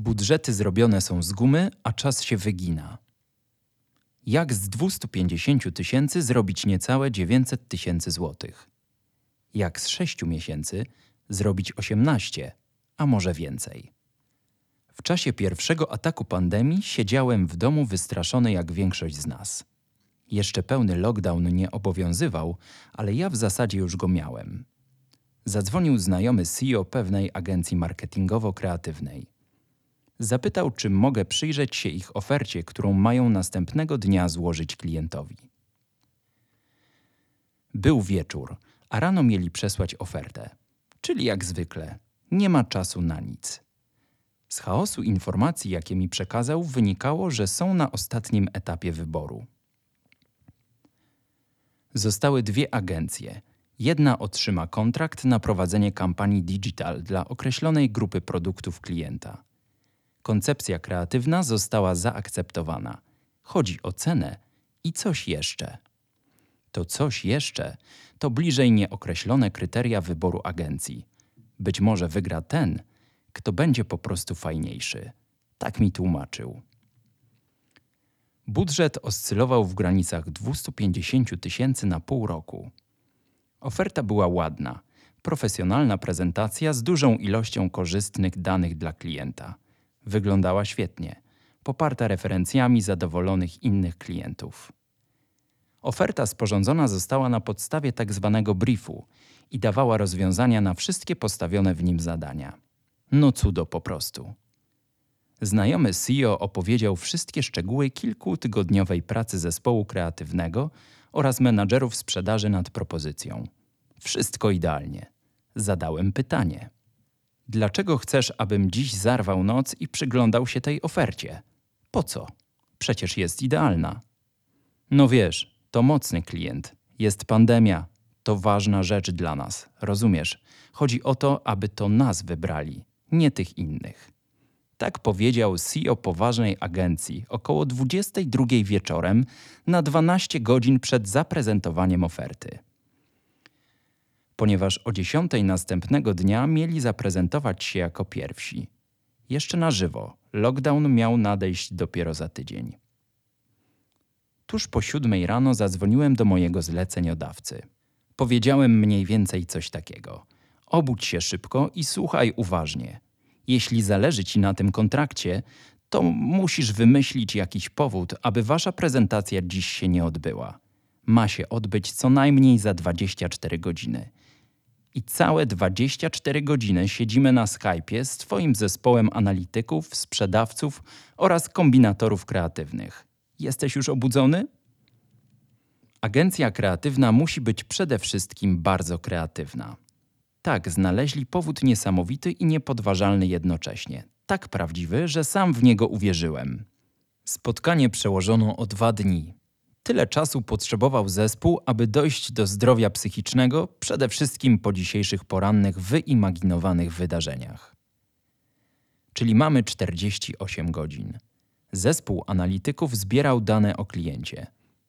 Budżety zrobione są z gumy, a czas się wygina. Jak z 250 tysięcy zrobić niecałe 900 tysięcy złotych? Jak z 6 miesięcy zrobić 18, a może więcej? W czasie pierwszego ataku pandemii siedziałem w domu wystraszony jak większość z nas. Jeszcze pełny lockdown nie obowiązywał, ale ja w zasadzie już go miałem. Zadzwonił znajomy CEO pewnej agencji marketingowo-kreatywnej. Zapytał, czy mogę przyjrzeć się ich ofercie, którą mają następnego dnia złożyć klientowi. Był wieczór, a rano mieli przesłać ofertę. Czyli jak zwykle, nie ma czasu na nic. Z chaosu informacji, jakie mi przekazał, wynikało, że są na ostatnim etapie wyboru. Zostały dwie agencje. Jedna otrzyma kontrakt na prowadzenie kampanii digital dla określonej grupy produktów klienta. Koncepcja kreatywna została zaakceptowana. Chodzi o cenę i coś jeszcze. To coś jeszcze to bliżej nieokreślone kryteria wyboru agencji. Być może wygra ten, kto będzie po prostu fajniejszy. Tak mi tłumaczył. Budżet oscylował w granicach 250 tysięcy na pół roku. Oferta była ładna, profesjonalna prezentacja z dużą ilością korzystnych danych dla klienta. Wyglądała świetnie, poparta referencjami zadowolonych innych klientów. Oferta sporządzona została na podstawie tak zwanego briefu i dawała rozwiązania na wszystkie postawione w nim zadania. No cudo po prostu. Znajomy CEO opowiedział wszystkie szczegóły kilkutygodniowej pracy zespołu kreatywnego oraz menadżerów sprzedaży nad propozycją. Wszystko idealnie. Zadałem pytanie. Dlaczego chcesz, abym dziś zarwał noc i przyglądał się tej ofercie? Po co? Przecież jest idealna. No wiesz, to mocny klient. Jest pandemia. To ważna rzecz dla nas. Rozumiesz? Chodzi o to, aby to nas wybrali, nie tych innych. Tak powiedział CEO poważnej agencji około 22 wieczorem na 12 godzin przed zaprezentowaniem oferty. Ponieważ o 10 następnego dnia mieli zaprezentować się jako pierwsi. Jeszcze na żywo. Lockdown miał nadejść dopiero za tydzień. Tuż po siódmej rano zadzwoniłem do mojego zleceniodawcy. Powiedziałem mniej więcej coś takiego. Obudź się szybko i słuchaj uważnie. Jeśli zależy ci na tym kontrakcie, to musisz wymyślić jakiś powód, aby wasza prezentacja dziś się nie odbyła. Ma się odbyć co najmniej za 24 godziny. I całe 24 godziny siedzimy na Skype'ie z Twoim zespołem analityków, sprzedawców oraz kombinatorów kreatywnych. Jesteś już obudzony? Agencja kreatywna musi być przede wszystkim bardzo kreatywna. Tak, znaleźli powód niesamowity i niepodważalny jednocześnie. Tak prawdziwy, że sam w niego uwierzyłem. Spotkanie przełożono o dwa dni. Tyle czasu potrzebował zespół, aby dojść do zdrowia psychicznego, przede wszystkim po dzisiejszych porannych, wyimaginowanych wydarzeniach. Czyli mamy 48 godzin. Zespół analityków zbierał dane o kliencie.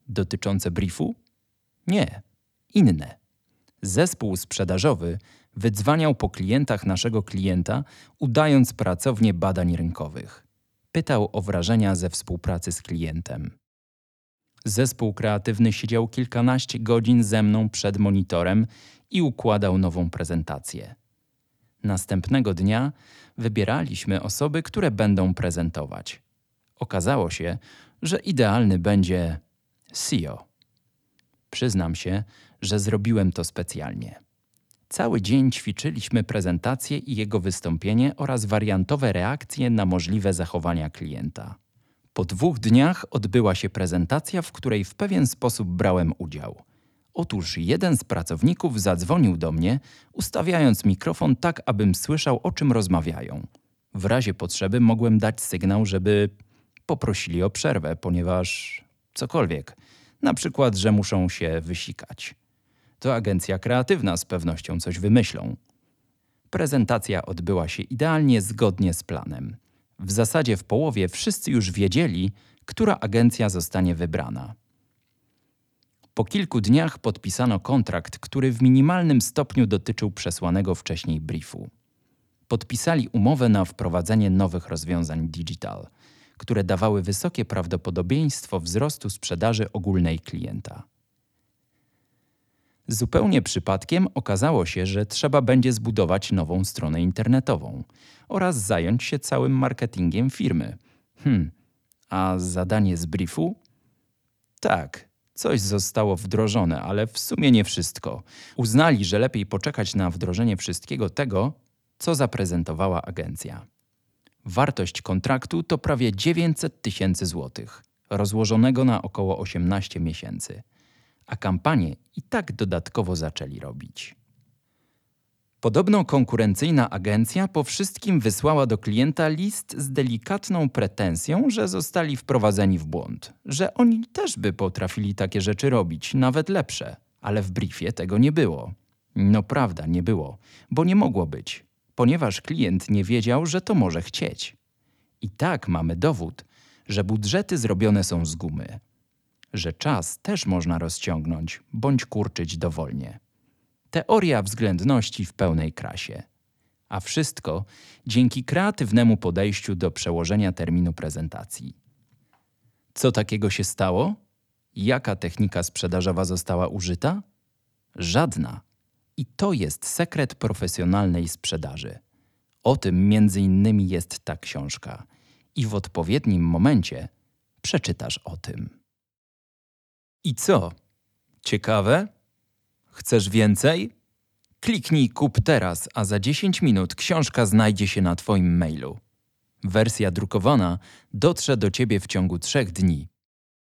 Dotyczące briefu? Nie, inne. Zespół sprzedażowy wydzwaniał po klientach naszego klienta, udając pracownię badań rynkowych. Pytał o wrażenia ze współpracy z klientem. Zespół kreatywny siedział kilkanaście godzin ze mną przed monitorem i układał nową prezentację. Następnego dnia wybieraliśmy osoby, które będą prezentować. Okazało się, że idealny będzie CEO. Przyznam się, że zrobiłem to specjalnie. Cały dzień ćwiczyliśmy prezentację i jego wystąpienie oraz wariantowe reakcje na możliwe zachowania klienta. Po dwóch dniach odbyła się prezentacja, w której w pewien sposób brałem udział. Otóż jeden z pracowników zadzwonił do mnie, ustawiając mikrofon tak, abym słyszał, o czym rozmawiają. W razie potrzeby mogłem dać sygnał, żeby poprosili o przerwę, ponieważ cokolwiek, na przykład, że muszą się wysikać. To agencja kreatywna z pewnością coś wymyślą. Prezentacja odbyła się idealnie zgodnie z planem. W zasadzie w połowie wszyscy już wiedzieli, która agencja zostanie wybrana. Po kilku dniach podpisano kontrakt, który w minimalnym stopniu dotyczył przesłanego wcześniej briefu. Podpisali umowę na wprowadzenie nowych rozwiązań digital, które dawały wysokie prawdopodobieństwo wzrostu sprzedaży ogólnej klienta. Zupełnie przypadkiem okazało się, że trzeba będzie zbudować nową stronę internetową oraz zająć się całym marketingiem firmy. Hmm, a zadanie z briefu? Tak, coś zostało wdrożone, ale w sumie nie wszystko. Uznali, że lepiej poczekać na wdrożenie wszystkiego tego, co zaprezentowała agencja. Wartość kontraktu to prawie 900 tysięcy złotych, rozłożonego na około 18 miesięcy a kampanię i tak dodatkowo zaczęli robić. Podobno konkurencyjna agencja po wszystkim wysłała do klienta list z delikatną pretensją, że zostali wprowadzeni w błąd, że oni też by potrafili takie rzeczy robić, nawet lepsze, ale w briefie tego nie było. No prawda, nie było, bo nie mogło być, ponieważ klient nie wiedział, że to może chcieć. I tak mamy dowód, że budżety zrobione są z gumy, że czas też można rozciągnąć bądź kurczyć dowolnie. Teoria względności w pełnej krasie. A wszystko dzięki kreatywnemu podejściu do przełożenia terminu prezentacji. Co takiego się stało? Jaka technika sprzedażowa została użyta? Żadna. I to jest sekret profesjonalnej sprzedaży. O tym między innymi jest ta książka. I w odpowiednim momencie przeczytasz o tym. I co? Ciekawe? Chcesz więcej? Kliknij kup teraz, a za 10 minut książka znajdzie się na Twoim mailu. Wersja drukowana dotrze do Ciebie w ciągu 3 dni.